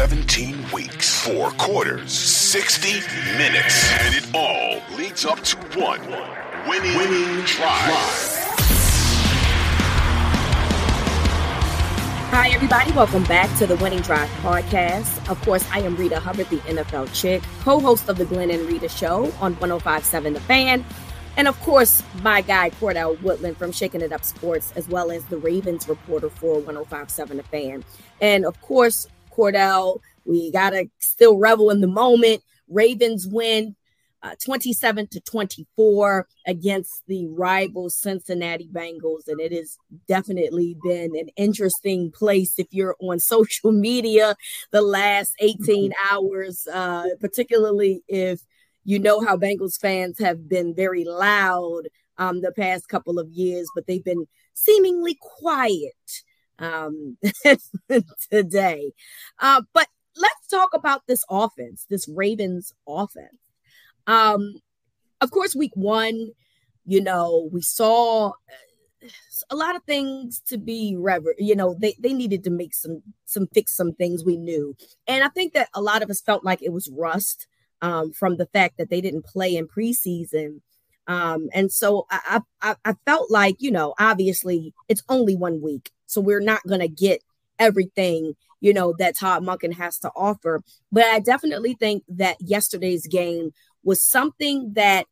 17 weeks, four quarters, 60 minutes, and it all leads up to one winning, winning drive. Hi, everybody. Welcome back to the Winning Drive podcast. Of course, I am Reeta Hubbard, the NFL chick, co host of the Glenn and Reeta show on 1057 The Fan. And of course, my guy, Cordell Woodland from Shaking It Up Sports, as well as the Ravens reporter for 1057 The Fan. And of course, Cordell. We got to still revel in the moment. Ravens win uh, 27 to 24 against the rival Cincinnati Bengals. And it has definitely been an interesting place if you're on social media the last 18 hours, uh, particularly if you know how Bengals fans have been very loud um, the past couple of years, but they've been seemingly quiet um, today. Uh, but let's talk about this offense, this Ravens offense. Um, of course, week one, you know, we saw uh, a lot of things to be rever you know they, they needed to make some some fix some things we knew and i think that a lot of us felt like it was rust um, from the fact that they didn't play in preseason um, and so I, I i felt like you know obviously it's only one week so we're not going to get everything, you know, that Todd Monken has to offer. But I definitely think that yesterday's game was something that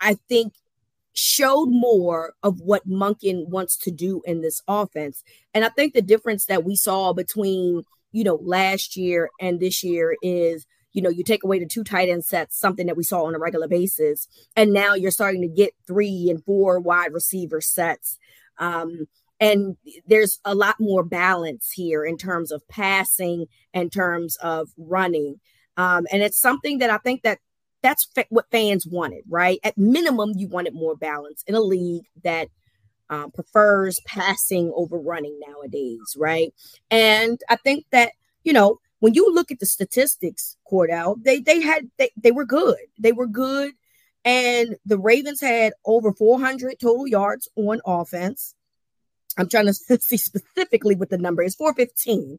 I think showed more of what Monken wants to do in this offense. And I think the difference that we saw between, you know, last year and this year is you know, you take away the two tight end sets, something that we saw on a regular basis, and now you're starting to get three and four wide receiver sets. Um, and there's a lot more balance here in terms of passing in terms of running. Um, and it's something that i think that that's what fans wanted right? At minimum you wanted more balance in a league that um, prefers passing over running nowadays right? And i think that you know when you look at the statistics cordell they they had they, they were good. They were good. And the ravens had over 400 total yards on offense. I'm trying to see specifically what the number is 415.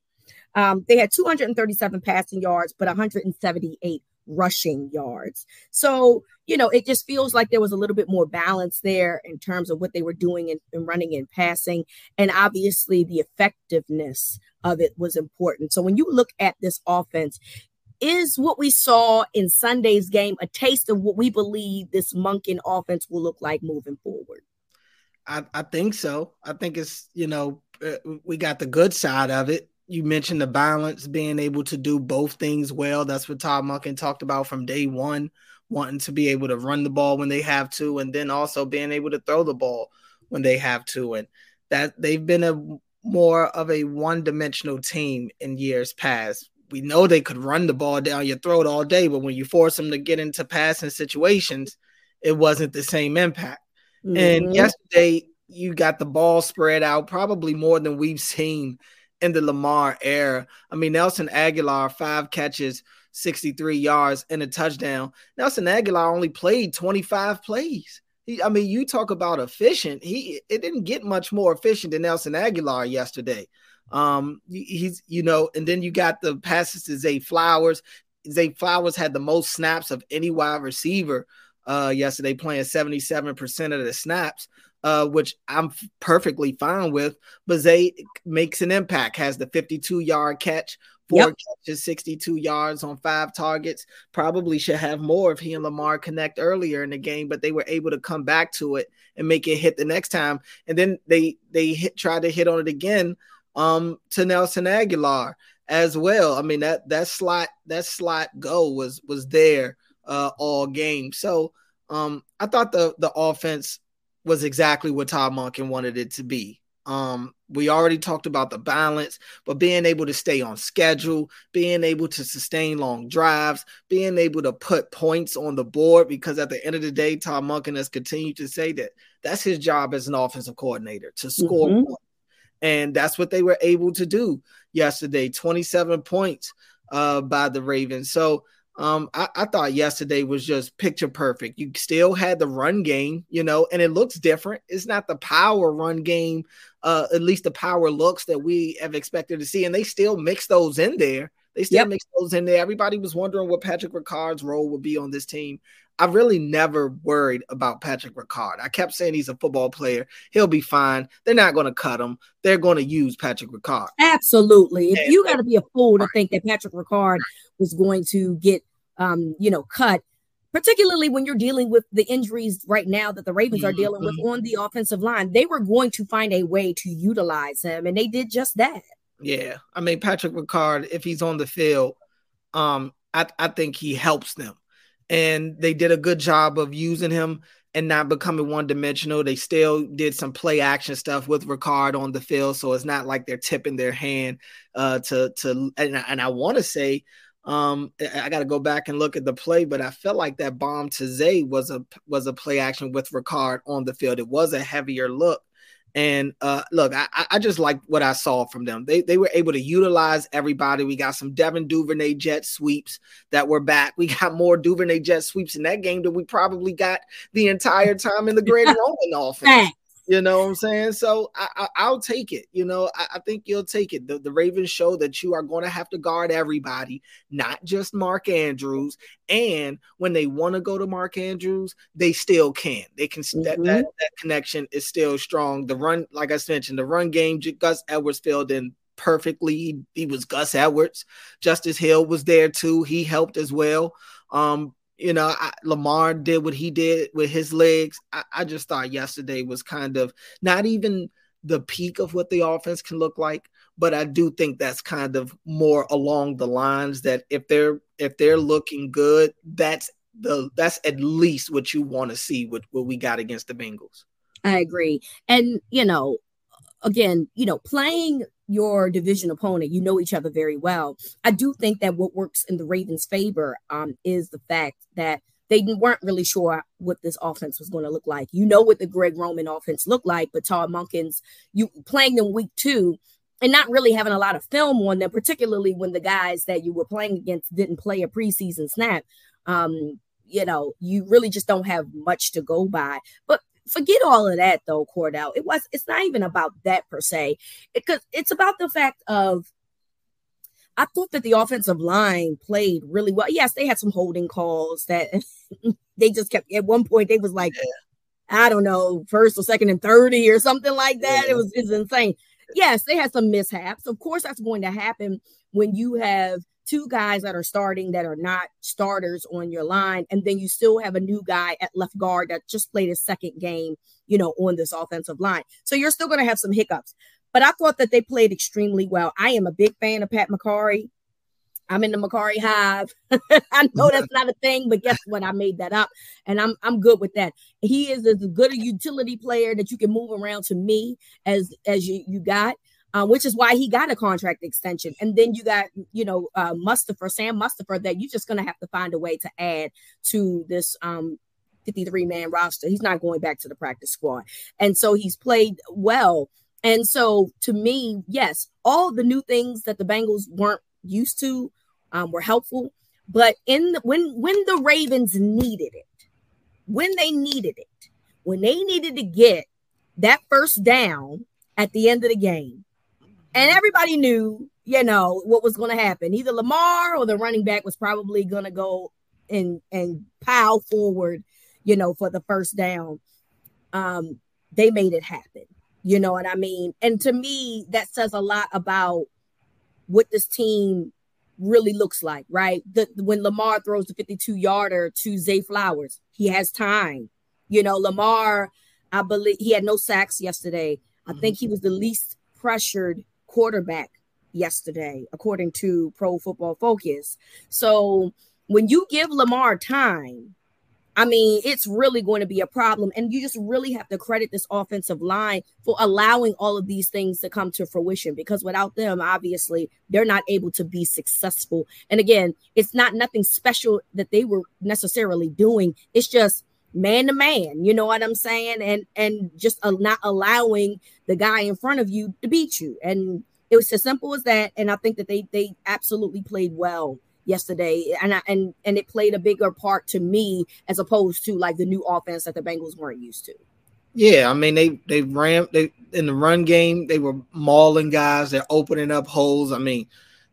Um, they had 237 passing yards, but 178 rushing yards. So, you know, it just feels like there was a little bit more balance there in terms of what they were doing in, in running and passing. And obviously, the effectiveness of it was important. So, when you look at this offense, is what we saw in Sunday's game a taste of what we believe this Monken offense will look like moving forward? I, I think so. I think it's, you know, uh, we got the good side of it. You mentioned the balance, being able to do both things well. That's what Todd Monken talked about from day one, wanting to be able to run the ball when they have to, and then also being able to throw the ball when they have to. And that they've been a more of a one-dimensional team in years past. We know they could run the ball down your throat all day, but when you force them to get into passing situations, it wasn't the same impact. Mm-hmm. And yesterday, you got the ball spread out probably more than we've seen in the Lamar era. I mean, Nelson Agholor, five catches, 63 yards, and a touchdown. Nelson Agholor only played 25 plays. He, I mean, you talk about efficient. He it didn't get much more efficient than Nelson Agholor yesterday. Um, he's you know, and then you got the passes to Zay Flowers. Zay Flowers had the most snaps of any wide receiver uh yesterday, playing 77% of the snaps. Uh, which I'm perfectly fine with. But Zay makes an impact, has the 52 yard catch, four yep. catches, 62 yards on five targets. Probably should have more if he and Lamar connect earlier in the game, but they were able to come back to it and make it hit the next time. And then they they hit tried to hit on it again um to Nelson Agholor as well. I mean that that slot that slot go was was there uh all game. So um I thought the the offense was exactly what Todd Monken wanted it to be. Um, we already talked about the balance, but being able to stay on schedule, being able to sustain long drives, being able to put points on the board, because at the end of the day, Tom Monken has continued to say that that's his job as an offensive coordinator to score mm-hmm. points. And that's what they were able to do yesterday 27 points uh, by the Ravens. So um, I, I, thought yesterday was just picture perfect. You still had the run game, you know, and it looks different. It's not the power run game, uh, at least the power looks that we have expected to see, and they still mix those in there. They still yep. mix those in there. Everybody was wondering what Patrick Ricard's role would be on this team. I really never worried about Patrick Ricard. I kept saying he's a football player. He'll be fine. They're not going to cut him. They're going to use Patrick Ricard. Absolutely. If you got to be a fool to think that Patrick Ricard was going to get, um, you know, cut, particularly when you're dealing with the injuries right now that the Ravens are dealing with mm-hmm. on the offensive line, they were going to find a way to utilize him, and they did just that. Yeah, I mean Patrick Ricard, if he's on the field, um, I, I think he helps them and they did a good job of using him and not becoming one dimensional. They still did some play action stuff with Ricard on the field, so it's not like they're tipping their hand uh, to to. And, and I want to say, um, I got to go back and look at the play, but I felt like that bomb to Zay was a was a play action with Ricard on the field. It was a heavier look, and uh, look, I, I just like what I saw from them. They they were able to utilize everybody. We got some Devin Duvernay jet sweeps that were back. We got more Duvernay jet sweeps in that game than we probably got the entire time in the Greg Roman offense. You know what I'm saying? So I, I, will take it. You know, I, I, think you'll take it. The, the Ravens show that you are going to have to guard everybody, not just Mark Andrews. And when they want to go to Mark Andrews, they still can. They can. Mm-hmm. That, that, that connection is still strong. The run, like I mentioned, the run game. Gus Edwards filled in perfectly. He, he was Gus Edwards. Justice Hill was there too. He helped as well. Um, you know, I, Lamar did what he did with his legs. I, I just thought yesterday was kind of not even the peak of what the offense can look like, but I do think that's kind of more along the lines that if they're if they're looking good, that's the that's at least what you want to see with what we got against the Bengals. I agree. And you know, again, you know, playing your division opponent, you know each other very well. I do think that what works in the Ravens' favor um, is the fact that they weren't really sure what this offense was going to look like. You know what the Greg Roman offense looked like, but Todd Monken's you playing them week two and not really having a lot of film on them, particularly when the guys that you were playing against didn't play a preseason snap. Um, you know, you really just don't have much to go by. But forget all of that though, Cordell. It was it's not even about that per se. Because it, it's about the fact of I thought that the offensive line played really well. Yes, they had some holding calls that they just kept at one point they was like, yeah. I don't know, first or second and 30 or something like that. Yeah. It was it's insane. Yes, they had some mishaps. Of course, that's going to happen when you have two guys that are starting that are not starters on your line, and then you still have a new guy at left guard that just played his second game, you know, on this offensive line. So you're still going to have some hiccups. But I thought that they played extremely well. I am a big fan of Pat Mekari. I'm in the Mekari Hive. I know that's not a thing, but guess what? I made that up, and I'm I'm good with that. He is as good a utility player that you can move around to me as as you you got uh, which is why he got a contract extension. And then you got, you know, uh, Mustipher, Sam Mustipher, that you're just going to have to find a way to add to this um, 53 man roster. He's not going back to the practice squad. And so he's played well. And so to me, yes, all the new things that the Bengals weren't used to um, were helpful. But in the, when when the Ravens needed it, when they needed it, when they needed to get that first down at the end of the game. And everybody knew, you know, what was going to happen. Either Lamar or the running back was probably going to go and and pile forward, you know, for the first down. Um, they made it happen. You know what I mean? And to me, that says a lot about what this team really looks like, right? The, when Lamar throws the 52 yarder to Zay Flowers, he has time. You know, Lamar, I believe he had no sacks yesterday. I mm-hmm. think he was the least pressured quarterback yesterday, according to Pro Football Focus. So when you give Lamar time, I mean, it's really going to be a problem. And you just really have to credit this offensive line for allowing all of these things to come to fruition because without them, obviously, they're not able to be successful. And again, it's not nothing special that they were necessarily doing. It's just man to man you know what i'm saying and and just uh, not allowing the guy in front of you to beat you and it was as simple as that and i think that they they absolutely played well yesterday, and I, and and it played a bigger part to me as opposed to like the new offense that the Bengals weren't used to. Yeah, I mean they they ran they in the run game they were mauling guys, they're opening up holes. I mean,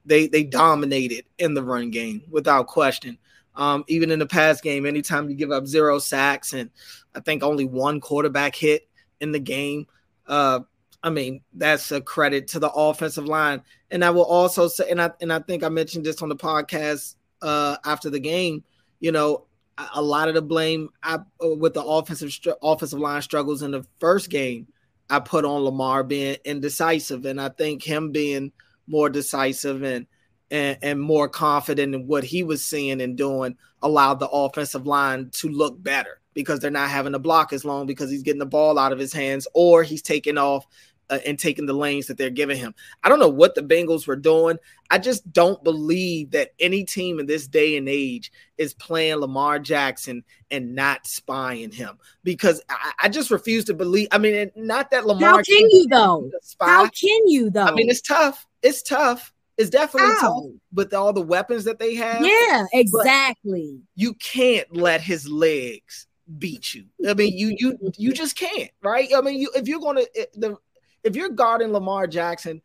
they they dominated in the run game without question. Um, even in the pass game, anytime you give up zero sacks and I think only one quarterback hit in the game, uh, I mean, that's a credit to the offensive line. And I will also say, and I and I think I mentioned this on the podcast uh, after the game. You know, a lot of the blame I, uh, with the offensive offensive line struggles in the first game, I put on Lamar being indecisive, and I think him being more decisive and and, and more confident in what he was seeing and doing allowed the offensive line to look better because they're not having to block as long because he's getting the ball out of his hands or he's taking off uh, and taking the lanes that they're giving him. I don't know what the Bengals were doing. I just don't believe that any team in this day and age is playing Lamar Jackson and not spying him because I, I just refuse to believe. I mean, not that Lamar. How can you though? How can you though? I mean, it's tough. It's tough. It's definitely tough with all the weapons that they have. Yeah, exactly. You can't let his legs beat you. I mean, you you you just can't, right? I mean, you if you're going to the if you're guarding Lamar Jackson,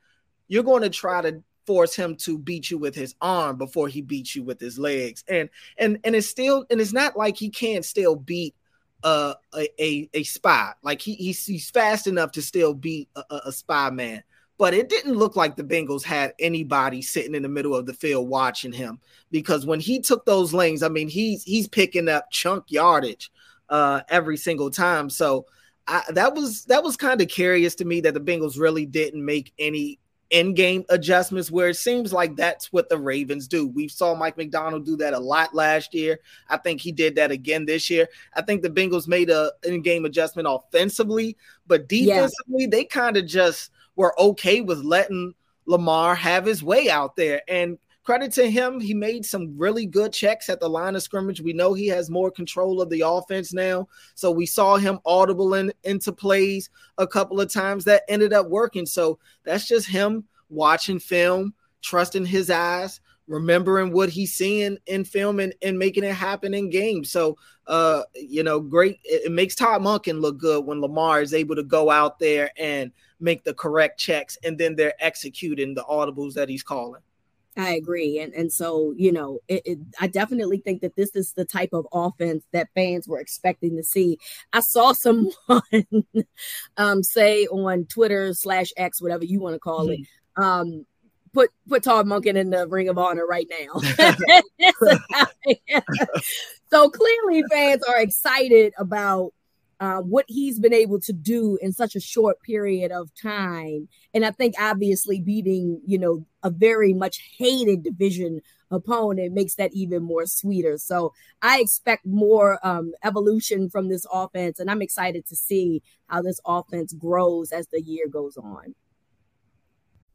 you're going to try to force him to beat you with his arm before he beats you with his legs. And and and it's still and it's not like he can't still beat uh, a a a spy. Like he he's, he's fast enough to still beat a, a, a spy man. But it didn't look like the Bengals had anybody sitting in the middle of the field watching him because when he took those lanes, I mean he's he's picking up chunk yardage uh, every single time. So I, that was that was kind of curious to me that the Bengals really didn't make any in-game adjustments where it seems like that's what the Ravens do. We saw Mike Macdonald do that a lot last year. I think he did that again this year. I think the Bengals made a in-game adjustment offensively, but defensively yeah. they kind of just were okay with letting Lamar have his way out there. And credit to him. He made some really good checks at the line of scrimmage. We know he has more control of the offense now. So we saw him audible in, into plays a couple of times that ended up working. So that's just him watching film, trusting his eyes, remembering what he's seeing in film and, and making it happen in game. So, uh, you know, great. It, it makes Todd Monken look good when Lamar is able to go out there and make the correct checks and then they're executing the audibles that he's calling. I agree, and and so you know, it, it, I definitely think that this is the type of offense that fans were expecting to see. I saw someone um, say on Twitter slash X, whatever you want to call mm-hmm. it, um, put put Todd Monken in the Ring of Honor right now. so clearly, fans are excited about uh, what he's been able to do in such a short period of time. And I think obviously beating, you know, a very much hated division opponent makes that even more sweeter. So I expect more um, evolution from this offense, and I'm excited to see how this offense grows as the year goes on.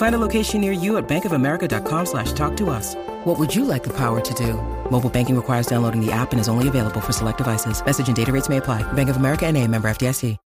Find a location near you at bankofamerica.com slash talk to us. What would you like the power to do? Mobile banking requires downloading the app and is only available for select devices. Message and data rates may apply. Bank of America and a member FDIC.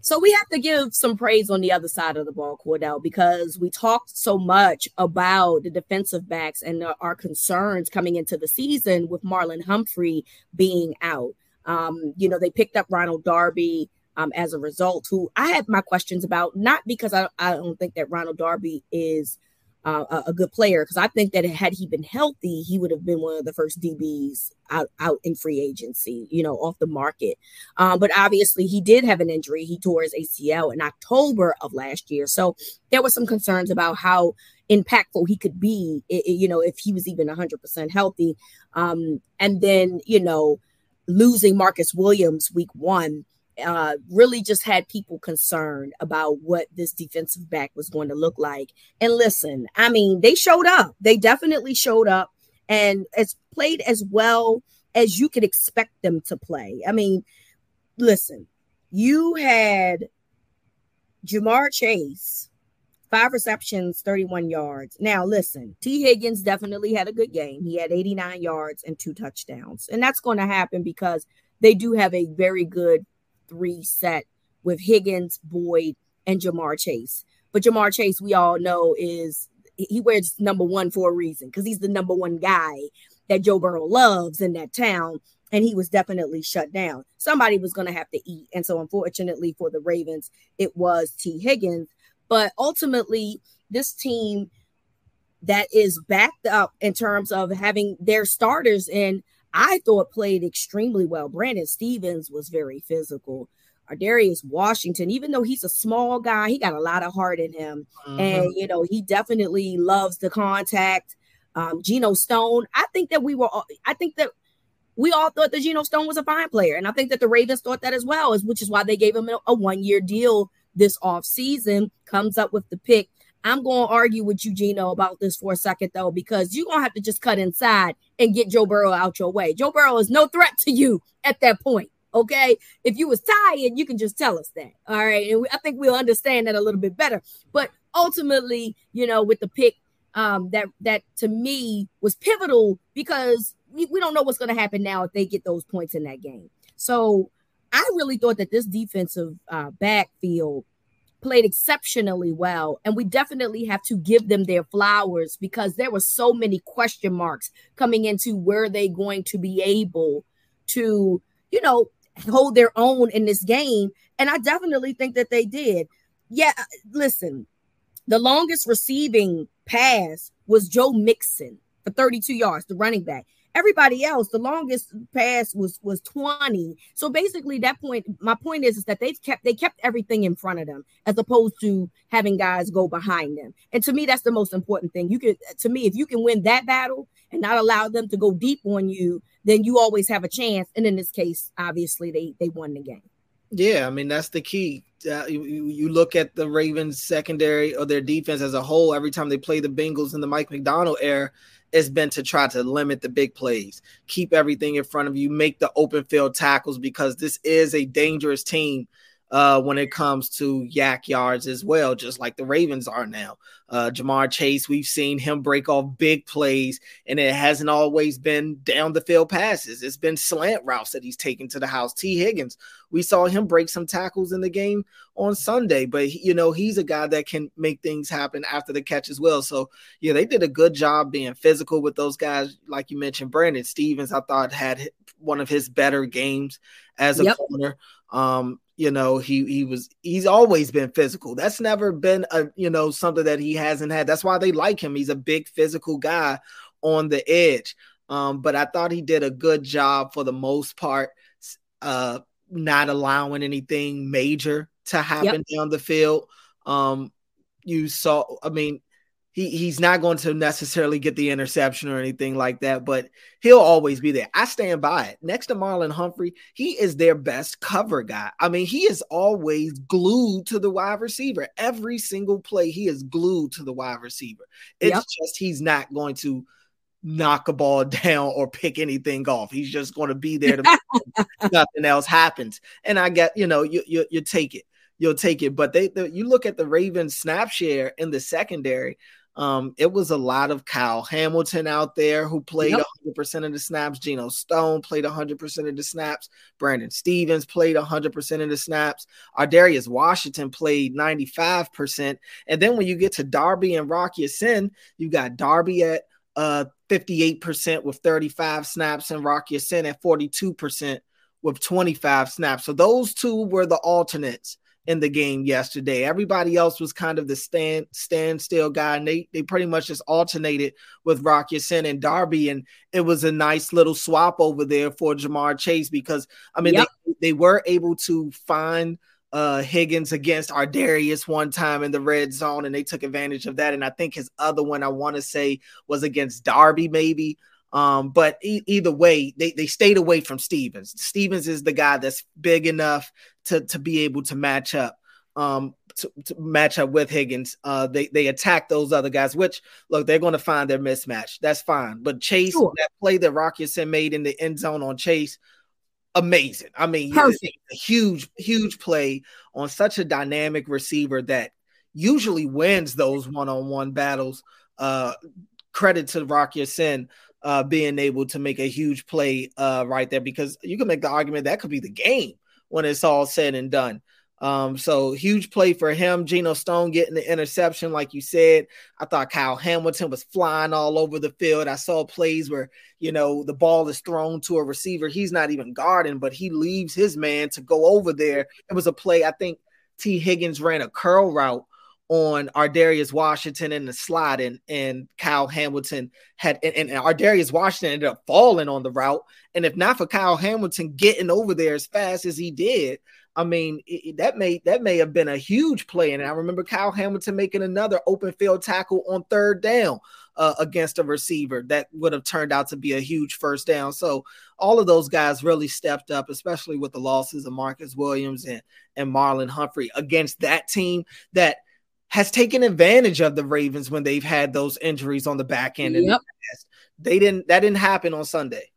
So we have to give some praise on the other side of the ball, Cordell, because we talked so much about the defensive backs and our concerns coming into the season with Marlon Humphrey being out. Um, you know, they picked up Ronald Darby um, as a result, who I have my questions about, not because I, I don't think that Ronald Darby is – uh, a, good player because I think that had he been healthy, he would have been one of the first DBs out, out in free agency, you know, off the market. Um, but obviously, he did have an injury. He tore his ACL in October of last year. So there were some concerns about how impactful he could be, you know, if he was even 100% healthy. Um, and then, you know, losing Marcus Williams week one uh, really just had people concerned about what this defensive back was going to look like. And listen, I mean, they showed up. They definitely showed up and as played as well as you could expect them to play. I mean, listen, you had Ja'Marr Chase, five receptions, 31 yards. Now, listen, Tee Higgins definitely had a good game. He had 89 yards and two touchdowns. And that's going to happen because they do have a very good three set with Higgins, Boyd, and Ja'Marr Chase. But Ja'Marr Chase, we all know, is he wears number one for a reason because he's the number one guy that Joe Burrow loves in that town. And he was definitely shut down. Somebody was going to have to eat. And so, unfortunately for the Ravens, it was Tee Higgins. But ultimately, this team that is backed up in terms of having their starters in I thought played extremely well. Brandon Stephens was very physical. Darius Washington, even though he's a small guy, he got a lot of heart in him. Mm-hmm. And, you know, he definitely loves the contact. Um, Geno Stone, I think that we were, all, I think that we all thought that Geno Stone was a fine player. And I think that the Ravens thought that as well, which is why they gave him a, a one year deal this off season. Comes up with the pick I'm going to argue with you, Geno, about this for a second, though, because you're going to have to just cut inside and get Joe Burrow out your way. Joe Burrow is no threat to you at that point. Okay. If you was tired, you can just tell us that. All right. And we, I think we'll understand that a little bit better. But ultimately, you know, with the pick, um, that that to me was pivotal because we, we don't know what's going to happen now if they get those points in that game. So I really thought that this defensive uh, backfield played exceptionally well. And we definitely have to give them their flowers because there were so many question marks coming into where they going to be able to, you know, hold their own in this game. And I definitely think that they did. Yeah, listen, the longest receiving pass was Joe Mixon for 32 yards, the running back. Everybody else, the longest pass was was 20. So basically, that point, my point is, is that they've kept they kept everything in front of them as opposed to having guys go behind them. And to me, that's the most important thing. You can to me, if you can win that battle and not allow them to go deep on you, then you always have a chance. And in this case, obviously, they they won the game. Yeah, I mean that's the key. Uh, you, you, look at the Ravens secondary or their defense as a whole. Every time they play the Bengals in the Mike Macdonald era, it's been to try to limit the big plays, keep everything in front of you, make the open field tackles because this is a dangerous team uh, when it comes to YAC yards as well, just like the Ravens are now. Uh, Ja'Marr Chase, we've seen him break off big plays, and it hasn't always been down the field passes. It's been slant routes that he's taken to the house. Tee Higgins, we saw him break some tackles in the game on Sunday, but he, you know he's a guy that can make things happen after the catch as well. So yeah, they did a good job being physical with those guys, like you mentioned. Brandon Stephens, I thought had one of his better games as a yep. corner. Um, you know he he was he's always been physical. That's never been a you know something that he hasn't had. That's why they like him. He's a big physical guy on the edge. Um but i thought he did a good job for the most part uh not allowing anything major to happen yep. down the field. Um you saw i mean he he's not going to necessarily get the interception or anything like that, but he'll always be there. I stand by it. Next to Marlon Humphrey, he is their best cover guy. I mean, he is always glued to the wide receiver. Every single play, he is glued to the wide receiver. It's yep. just he's not going to knock a ball down or pick anything off. He's just going to be there to nothing else happens. And I get, you know, you you, you take it. You'll take it. But they, the, you look at the Ravens snap share in the secondary Um, it was a lot of Kyle Hamilton out there who played yep. 100% of the snaps. Geno Stone played 100% of the snaps. Brandon Stephens played 100% of the snaps. Ar'Darius Washington played 95%. And then when you get to Darby and Rocky Ya-Sin, you got Darby at uh 58% with 35 snaps and Rocky Ya-Sin at 42% with 25 snaps. So those two were the alternates in the game yesterday. Everybody else was kind of the stand standstill guy, and they they pretty much just alternated with Rock Ya-Sin and Darby, and it was a nice little swap over there for Ja'Marr Chase because I mean yep. they, they were able to find uh Higgins against Ar'Darius one time in the red zone, and they took advantage of that. And I think his other one I want to say was against Darby, maybe. Um, but e- either way, they, they stayed away from Stephens. Stephens is the guy that's big enough to to be able to match up. Um, to, to match up with Higgins. Uh, they they attack those other guys, which look they're going to find their mismatch. That's fine. But Chase, sure. that play that Rock Ya-Sin made in the end zone on Chase, amazing. I mean, a huge, huge play on such a dynamic receiver that usually wins those one-on-one battles. Uh, credit to Rock Ya-Sin uh, being able to make a huge play uh, right there because you can make the argument that could be the game when it's all said and done. Um, so huge play for him. Geno Stone getting the interception, like you said. I thought Kyle Hamilton was flying all over the field. I saw plays where you know the ball is thrown to a receiver. He's not even guarding, but he leaves his man to go over there. It was a play. I think Tee Higgins ran a curl route on Ar'Darius Washington in the slot, and and Kyle Hamilton had and, and Ar'Darius Washington ended up falling on the route. And if not for Kyle Hamilton getting over there as fast as he did, I mean, it, that may that may have been a huge play. And I remember Kyle Hamilton making another open field tackle on third down uh, against a receiver that would have turned out to be a huge first down. So all of those guys really stepped up, especially with the losses of Marcus Williams and and Marlon Humphrey against that team that has taken advantage of the Ravens when they've had those injuries on the back end. Yep. The past. they didn't that didn't happen on Sunday.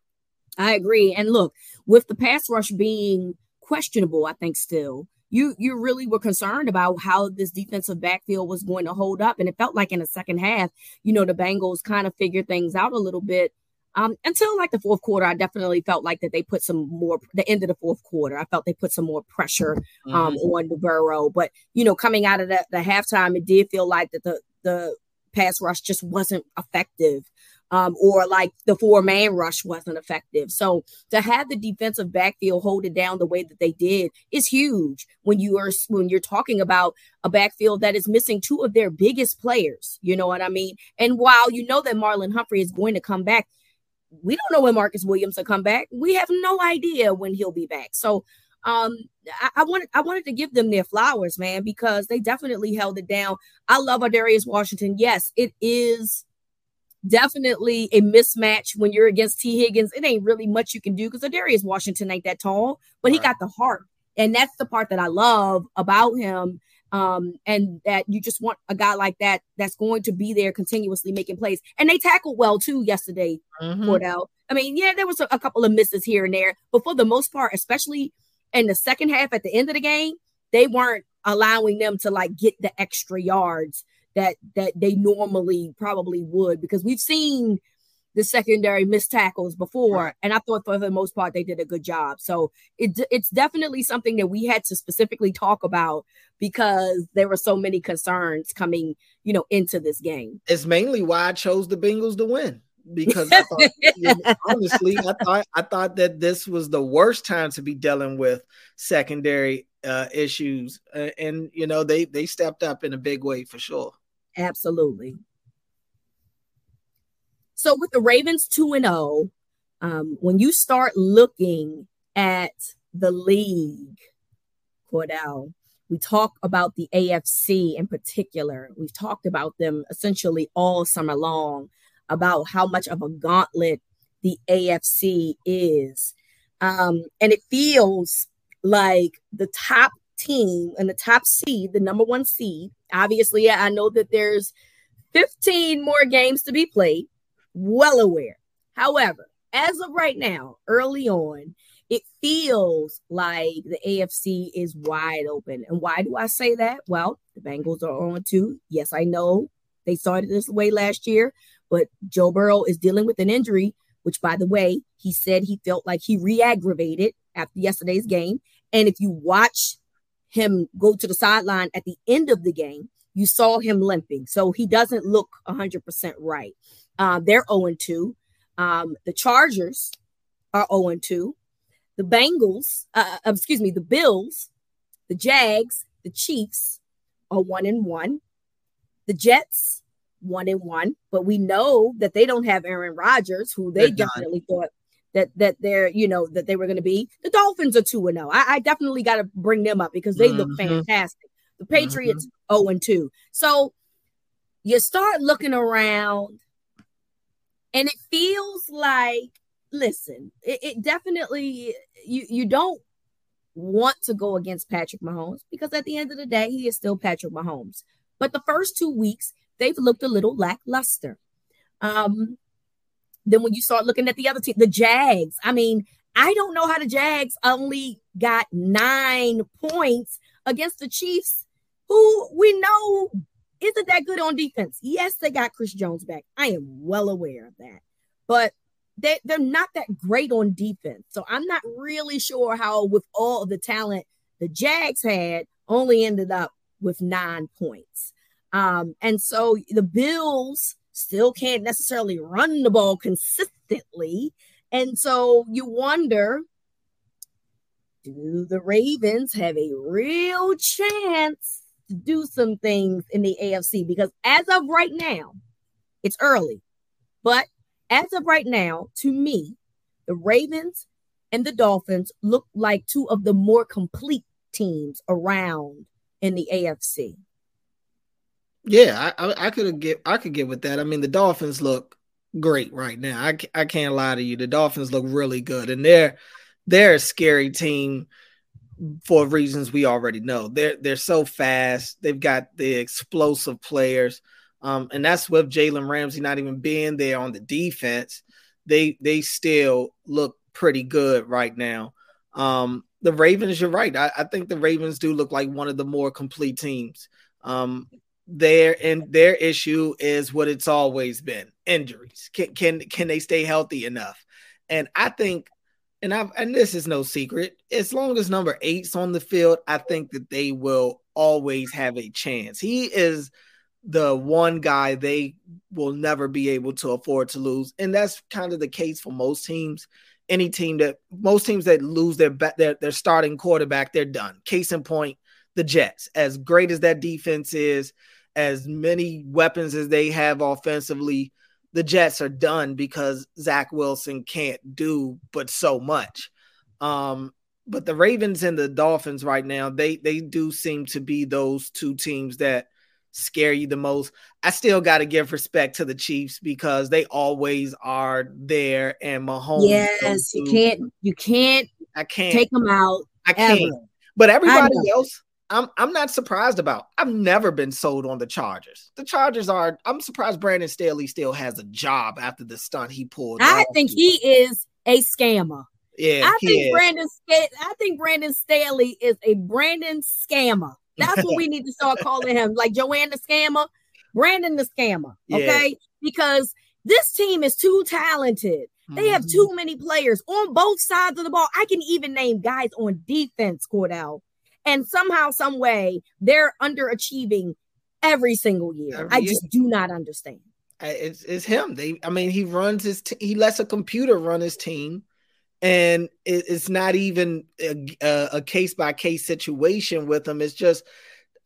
I agree. And look, with the pass rush being questionable, I think still. You you really were concerned about how this defensive backfield was going to hold up. And it felt like in the second half, you know, the Bengals kind of figured things out a little bit. Um, until like the fourth quarter, I definitely felt like that they put some more the end of the fourth quarter. I felt they put some more pressure um mm-hmm. on the Burrow. But you know, coming out of the, the halftime, it did feel like that the the pass rush just wasn't effective um, or like the four man rush wasn't effective. So to have the defensive backfield hold it down the way that they did is huge when you are when you're talking about a backfield that is missing two of their biggest players. You know what I mean? And while you know that Marlon Humphrey is going to come back, we don't know when Marcus Williams will come back. We have no idea when he'll be back. So um I, I, wanted I wanted to give them their flowers, man, because they definitely held it down. I love Darius Washington. Yes, it is definitely a mismatch when you're against Tee Higgins. It ain't really much you can do because Darius Washington ain't that tall, but he got the heart. And that's the part that I love about him. Um, and that you just want a guy like that that's going to be there continuously making plays. And they tackled well too yesterday, mm-hmm. Cordell. I mean, yeah, there was a, a couple of misses here and there, but for the most part, especially in the second half at the end of the game, they weren't allowing them to like get the extra yards that that they normally probably would because we've seen the secondary missed tackles before, and I thought for the most part they did a good job. So it, it's definitely something that we had to specifically talk about because there were so many concerns coming, you know, into this game. It's mainly why I chose the Bengals to win because I thought, honestly, I thought I thought that this was the worst time to be dealing with secondary uh, issues, uh, and you know they they stepped up in a big way for sure. Absolutely. So with the Ravens 2 and 0, um, when you start looking at the league, Cordell, we talk about the AFC in particular. We've talked about them essentially all summer long about how much of a gauntlet the AFC is. Um, and it feels like the top team and the top seed, the number one seed. Obviously, I know that there's 15 more games to be played. Well aware. However, as of right now, early on, it feels like the AFC is wide open. And why do I say that? Well, the Bengals are on two. Yes, I know They started this way last year, but Joe Burrow is dealing with an injury, which, by the way, he said he felt like he re aggravated after yesterday's game. And if you watch him go to the sideline at the end of the game, you saw him limping. So he doesn't look 100% right. Uh, they're 0 2. Um, the Chargers are 0 2. The Bengals, uh, uh, excuse me, the Bills, the Jags, the Chiefs are 1 and 1. The Jets, 1 and 1. But we know that they don't have Aaron Rodgers, who they they're definitely done. thought that that they're you know that they were going to be. The Dolphins are two and zero. I, I definitely got to bring them up because they mm-hmm. look fantastic. The Patriots mm-hmm. zero and two. So you start looking around, and it feels like listen, it, it definitely you you don't want to go against Patrick Mahomes because at the end of the day, he is still Patrick Mahomes. But the first two weeks, they've looked a little lackluster. Um, then when you start looking at the other team, the Jags, I mean, I don't know how the Jags only got nine points against the Chiefs, who we know isn't that good on defense. Yes, they got Chris Jones back. I am well aware of that. But they, they're not that great on defense. So I'm not really sure how, with all of the talent the Jags had, only ended up with nine points. Um, and so the Bills still can't necessarily run the ball consistently. And so you wonder do the Ravens have a real chance to do some things in the AFC? Because as of right now, it's early, but as of right now, to me, the Ravens and the Dolphins look like two of the more complete teams around in the AFC. Yeah, I, I, I could get I could get with that. I mean, the Dolphins look great right now. I, I can't lie to you. The Dolphins look really good, and they're they're a scary team for reasons we already know. They're they're so fast. They've got the explosive players. Um, and that's with Jalen Ramsey not even being there on the defense. They they still look pretty good right now. Um, the Ravens, you're right. I, I, think the Ravens do look like one of the more complete teams. Um, their and their issue is what it's always been: injuries. Can can can they stay healthy enough? And I think, and I've and this is no secret. As long as number eight's on the field, I think that they will always have a chance. He is the one guy they will never be able to afford to lose. And that's kind of the case for most teams. Any team that most teams that lose their their, their starting quarterback, they're done. Case in point, the Jets. As great as that defense is, as many weapons as they have offensively, the Jets are done because Zach Wilson can't do but so much. Um, but the Ravens and the Dolphins right now, they they do seem to be those two teams that scare you the most. I still got to give respect to the Chiefs because they always are there. And Mahomes, yes, you can't, you can't, I can't take them out. I can't. Ever. But everybody else, I'm I'm not surprised about. I've never been sold on the Chargers. The Chargers are. I'm surprised Brandon Staley still has a job after the stunt he pulled. I think he is a scammer. Yeah, I think is. Brandon. I think Brandon Staley is a Brandon scammer. That's what we need to start calling him, like Joanne the scammer, Brandon the scammer. Okay, yeah. because this team is too talented. They mm-hmm. have too many players on both sides of the ball. I can even name guys on defense, Cordell, and somehow, some way, they're underachieving every single year. Every I year. just do not understand. It's, it's him. They, I mean, he runs his. T- he lets a computer run his team and it's not even a case by case situation with him. It's just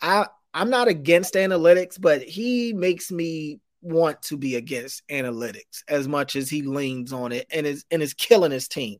I I'm not against analytics, but he makes me want to be against analytics as much as he leans on it and is and is killing his team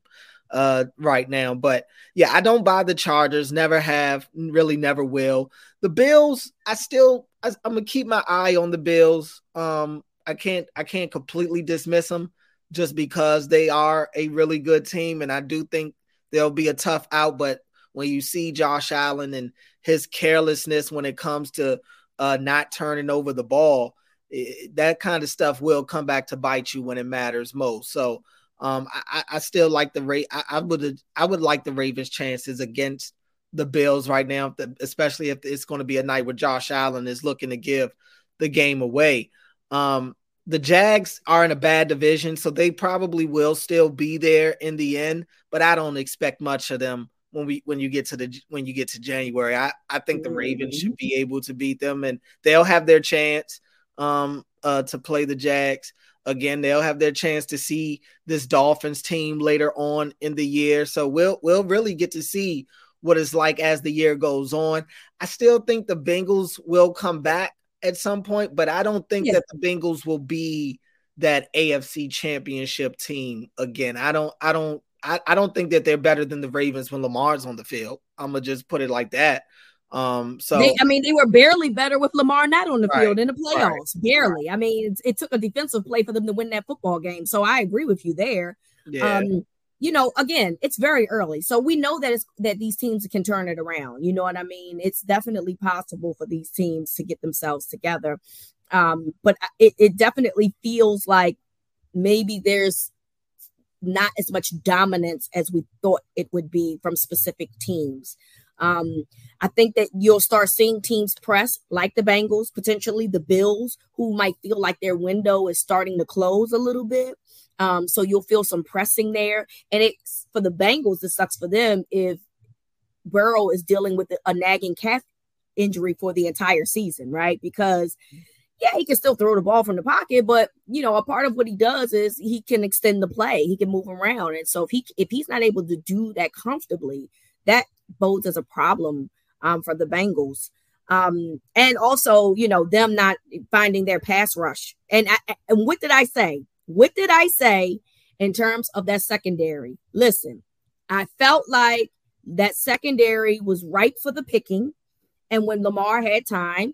uh right now. But yeah, I don't buy the Chargers, never have, really never will. The Bills, I still I, I'm gonna keep my eye on the Bills. Um I can't I can't completely dismiss them just because they are a really good team. And I do think they'll be a tough out. But when you see Josh Allen and his carelessness when it comes to uh, not turning over the ball, it, that kind of stuff will come back to bite you when it matters most. So um, I, I, still like the rate. I, I would I would like the Ravens' chances against the Bills right now, especially if it's going to be a night where Josh Allen is looking to give the game away. Um, the Jags are in a bad division, so they probably will still be there in the end, but I don't expect much of them when we when you get to the when you get to January. I, I think the Ravens should be able to beat them and they'll have their chance um uh to play the Jags. Again, they'll have their chance to see this Dolphins team later on in the year. So we'll we'll really get to see what it's like as the year goes on. I still think the Bengals will come back at some point, but I don't think yeah. that the Bengals will be that AFC championship team again. I don't I don't I, I don't think that they're better than the Ravens when Lamar's on the field. I'm gonna just put it like that. Um, so they, I mean, they were barely better with Lamar not on the right, field in the playoffs. Right, barely. Right. I mean, it, it, took a defensive play for them to win that football game. So I agree with you there. Yeah. Um, you know, again, it's very early, so we know that it's that these teams can turn it around. You know what I mean? It's definitely possible for these teams to get themselves together. Um, but it, it definitely feels like maybe there's not as much dominance as we thought it would be from specific teams. Um, I think that you'll start seeing teams press like the Bengals, potentially the Bills, who might feel like their window is starting to close a little bit. Um, so you'll feel some pressing there. And it's for the Bengals, it sucks for them if Burrow is dealing with a nagging calf injury for the entire season, right? Because yeah, he can still throw the ball from the pocket, but you know, a part of what he does is he can extend the play, he can move around. And so if he if he's not able to do that comfortably, that bodes as a problem um, for the Bengals. Um, and also, you know, them not finding their pass rush. And I, and what did I say? What did I say in terms of that secondary? Listen, I felt like that secondary was ripe for the picking. And when Lamar had time,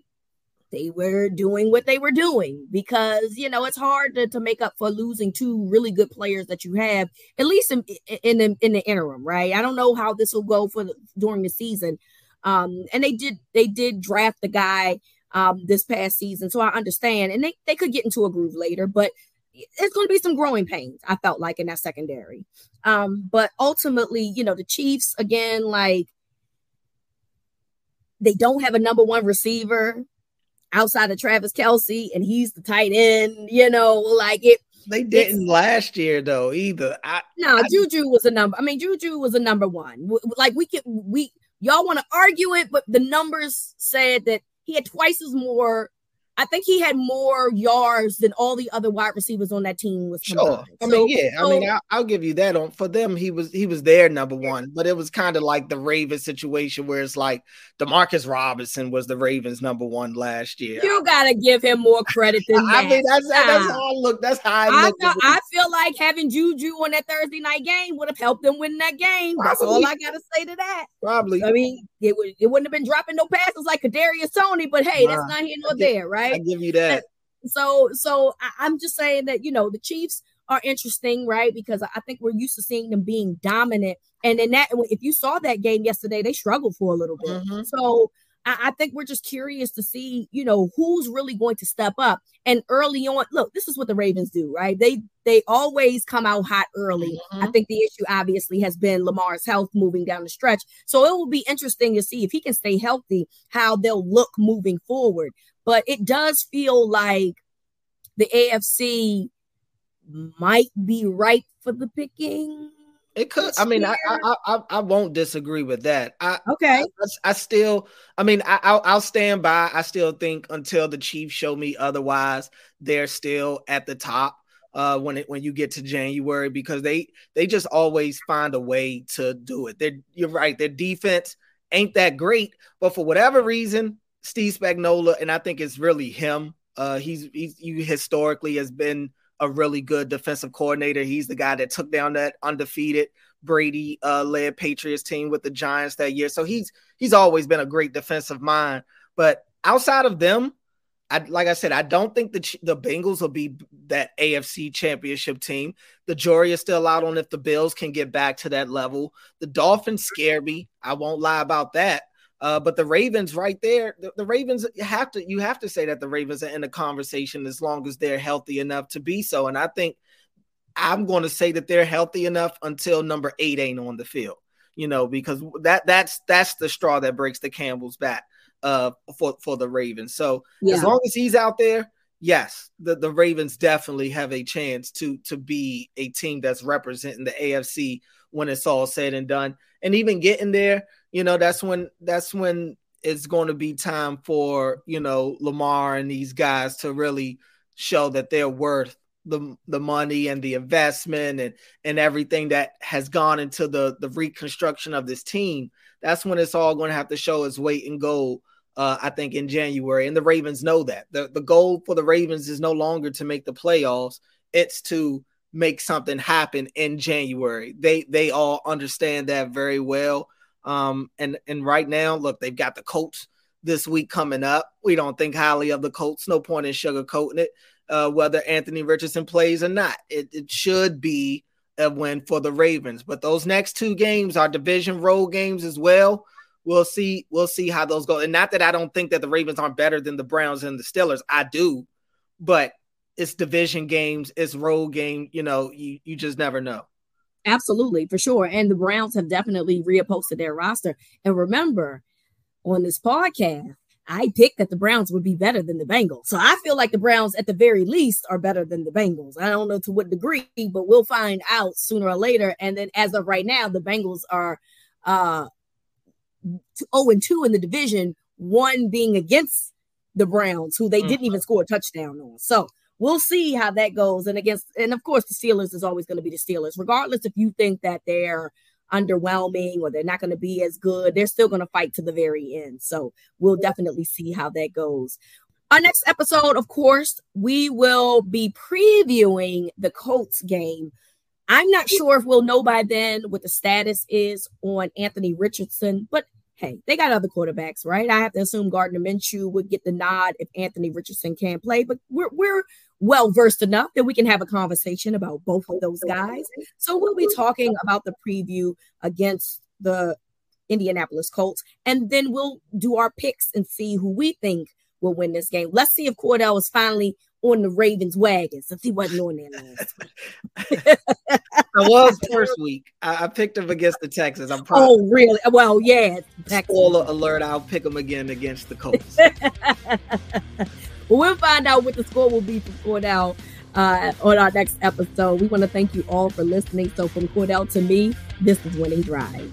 they were doing what they were doing because you know it's hard to, to make up for losing two really good players that you have at least in in the, in the interim right? I don't know how this will go for the, during the season. Um and they did they did draft the guy um this past season so i understand and they, they could get into a groove later but it's going to be some growing pains i felt like in that secondary. Um but ultimately you know the chiefs again like they don't have a number one receiver outside of Travis Kelce, and he's the tight end. You know, like it. They didn't last year though either. I, no, I, Juju was a number. I mean, Juju was a number one. Like we could we y'all want to argue it, but the numbers said that he had twice as more I think he had more yards than all the other wide receivers on that team was sure. I mean, yeah, so, I mean, I'll, I'll, give you that. On for them, he was he was their number one, but it was kind of like the Ravens situation where it's like Demarcus Robinson was the Ravens number one last year. You gotta give him more credit than I that. mean, that's that's how I look. That's how I, I look. Feel, I feel like having Juju on that Thursday night game would have helped them win that game. Probably. That's all I gotta say to that. Probably. I mean, it would it wouldn't have been dropping no passes like Kadarius Toney, but hey, nah, that's not here nor there, right? I give you that. So, so I, am just saying that you know the Chiefs are interesting, right? Because I think we're used to seeing them being dominant, and in that, if you saw that game yesterday, they struggled for a little bit. Mm-hmm. So. I, I think we're just curious to see, you know, who's really going to step up. And early on, look, this is what the Ravens do, right? They they always come out hot early. Mm-hmm. I think the issue obviously has been Lamar's health moving down the stretch. So it will be interesting to see if he can stay healthy, how they'll look moving forward but it does feel like the AFC might be ripe for the picking. It could. I mean, I, I, I I won't disagree with that. I okay. I, I still. I mean, I, I'll, I'll stand by. I still think until the Chiefs show me otherwise, they're still at the top. Uh, when it when you get to January, because they they just always find a way to do it. They're you're right. Their defense ain't that great, but for whatever reason, Steve Spagnuolo, and I think it's really him. Uh, he's he's he historically has been a really good defensive coordinator. He's the guy that took down that undefeated Brady uh, led Patriots team with the Giants that year. So he's he's always been a great defensive mind. But outside of them, I like I said, I don't think the the Bengals will be that AFC championship team. The jury is still out on if the Bills can get back to that level. The Dolphins scare me. I won't lie about that. Uh, but the Ravens, right there, the, the, Ravens have to you have to say that the Ravens are in the conversation as long as they're healthy enough to be so. And I think I'm going to say that they're healthy enough until number eight ain't on the field, you know, because that that's that's the straw that breaks the Campbell's back. uh, for for the Ravens. So yeah. as long as he's out there, yes, the, the Ravens definitely have a chance to to be a team that's representing the AFC when it's all said and done. And even getting there, you know, that's when that's when it's going to be time for you know Lamar and these guys to really show that they're worth the the money and the investment and and everything that has gone into the the reconstruction of this team. That's when it's all going to have to show its weight in gold. Uh, I think in January, and the Ravens know that the the goal for the Ravens is no longer to make the playoffs; it's to make something happen in January. They they all understand that very well. Um, and and right now, look, they've got the Colts this week coming up. We don't think highly of the Colts. No point in sugarcoating it uh, whether Anthony Richardson plays or not. It, it should be a win for the Ravens. But those next two games are division road games as well. We'll see. We'll see how those go. And not that I don't think that the Ravens aren't better than the Browns and the Steelers. I do, but it's division games, it's road game. You know, you you just never know. Absolutely, for sure. And the Browns have definitely reposted their roster. And remember, on this podcast, I picked that the Browns would be better than the Bengals. So I feel like the Browns, at the very least, are better than the Bengals. I don't know to what degree, but we'll find out sooner or later. And then as of right now, the Bengals are uh 0 and 2 in the division, one being against the Browns, who they mm-hmm. didn't even score a touchdown on. So we'll see how that goes. And against, and of course, the Steelers is always going to be the Steelers, regardless if you think that they're underwhelming or they're not going to be as good, they're still going to fight to the very end. So we'll definitely see how that goes. Our next episode, of course, we will be previewing the Colts game. I'm not sure if we'll know by then what the status is on Anthony Richardson, but hey, they got other quarterbacks, right? I have to assume Gardner Minshew would get the nod if Anthony Richardson can't play, but we're we're well versed enough that we can have a conversation about both of those guys. So we'll be talking about the preview against the Indianapolis Colts, and then we'll do our picks and see who we think will win this game. Let's see if Cordell is finally on the Ravens wagon since he wasn't on there last week. I was first week. I, I, picked him against the Texans. I'm probably Oh, really? Well, yeah. Spoiler alert, I'll pick him again against the Colts. we'll find out what the score will be for Cordell uh, on our next episode. We want to thank you all for listening. So from Cordell to me, this is Winning Drive.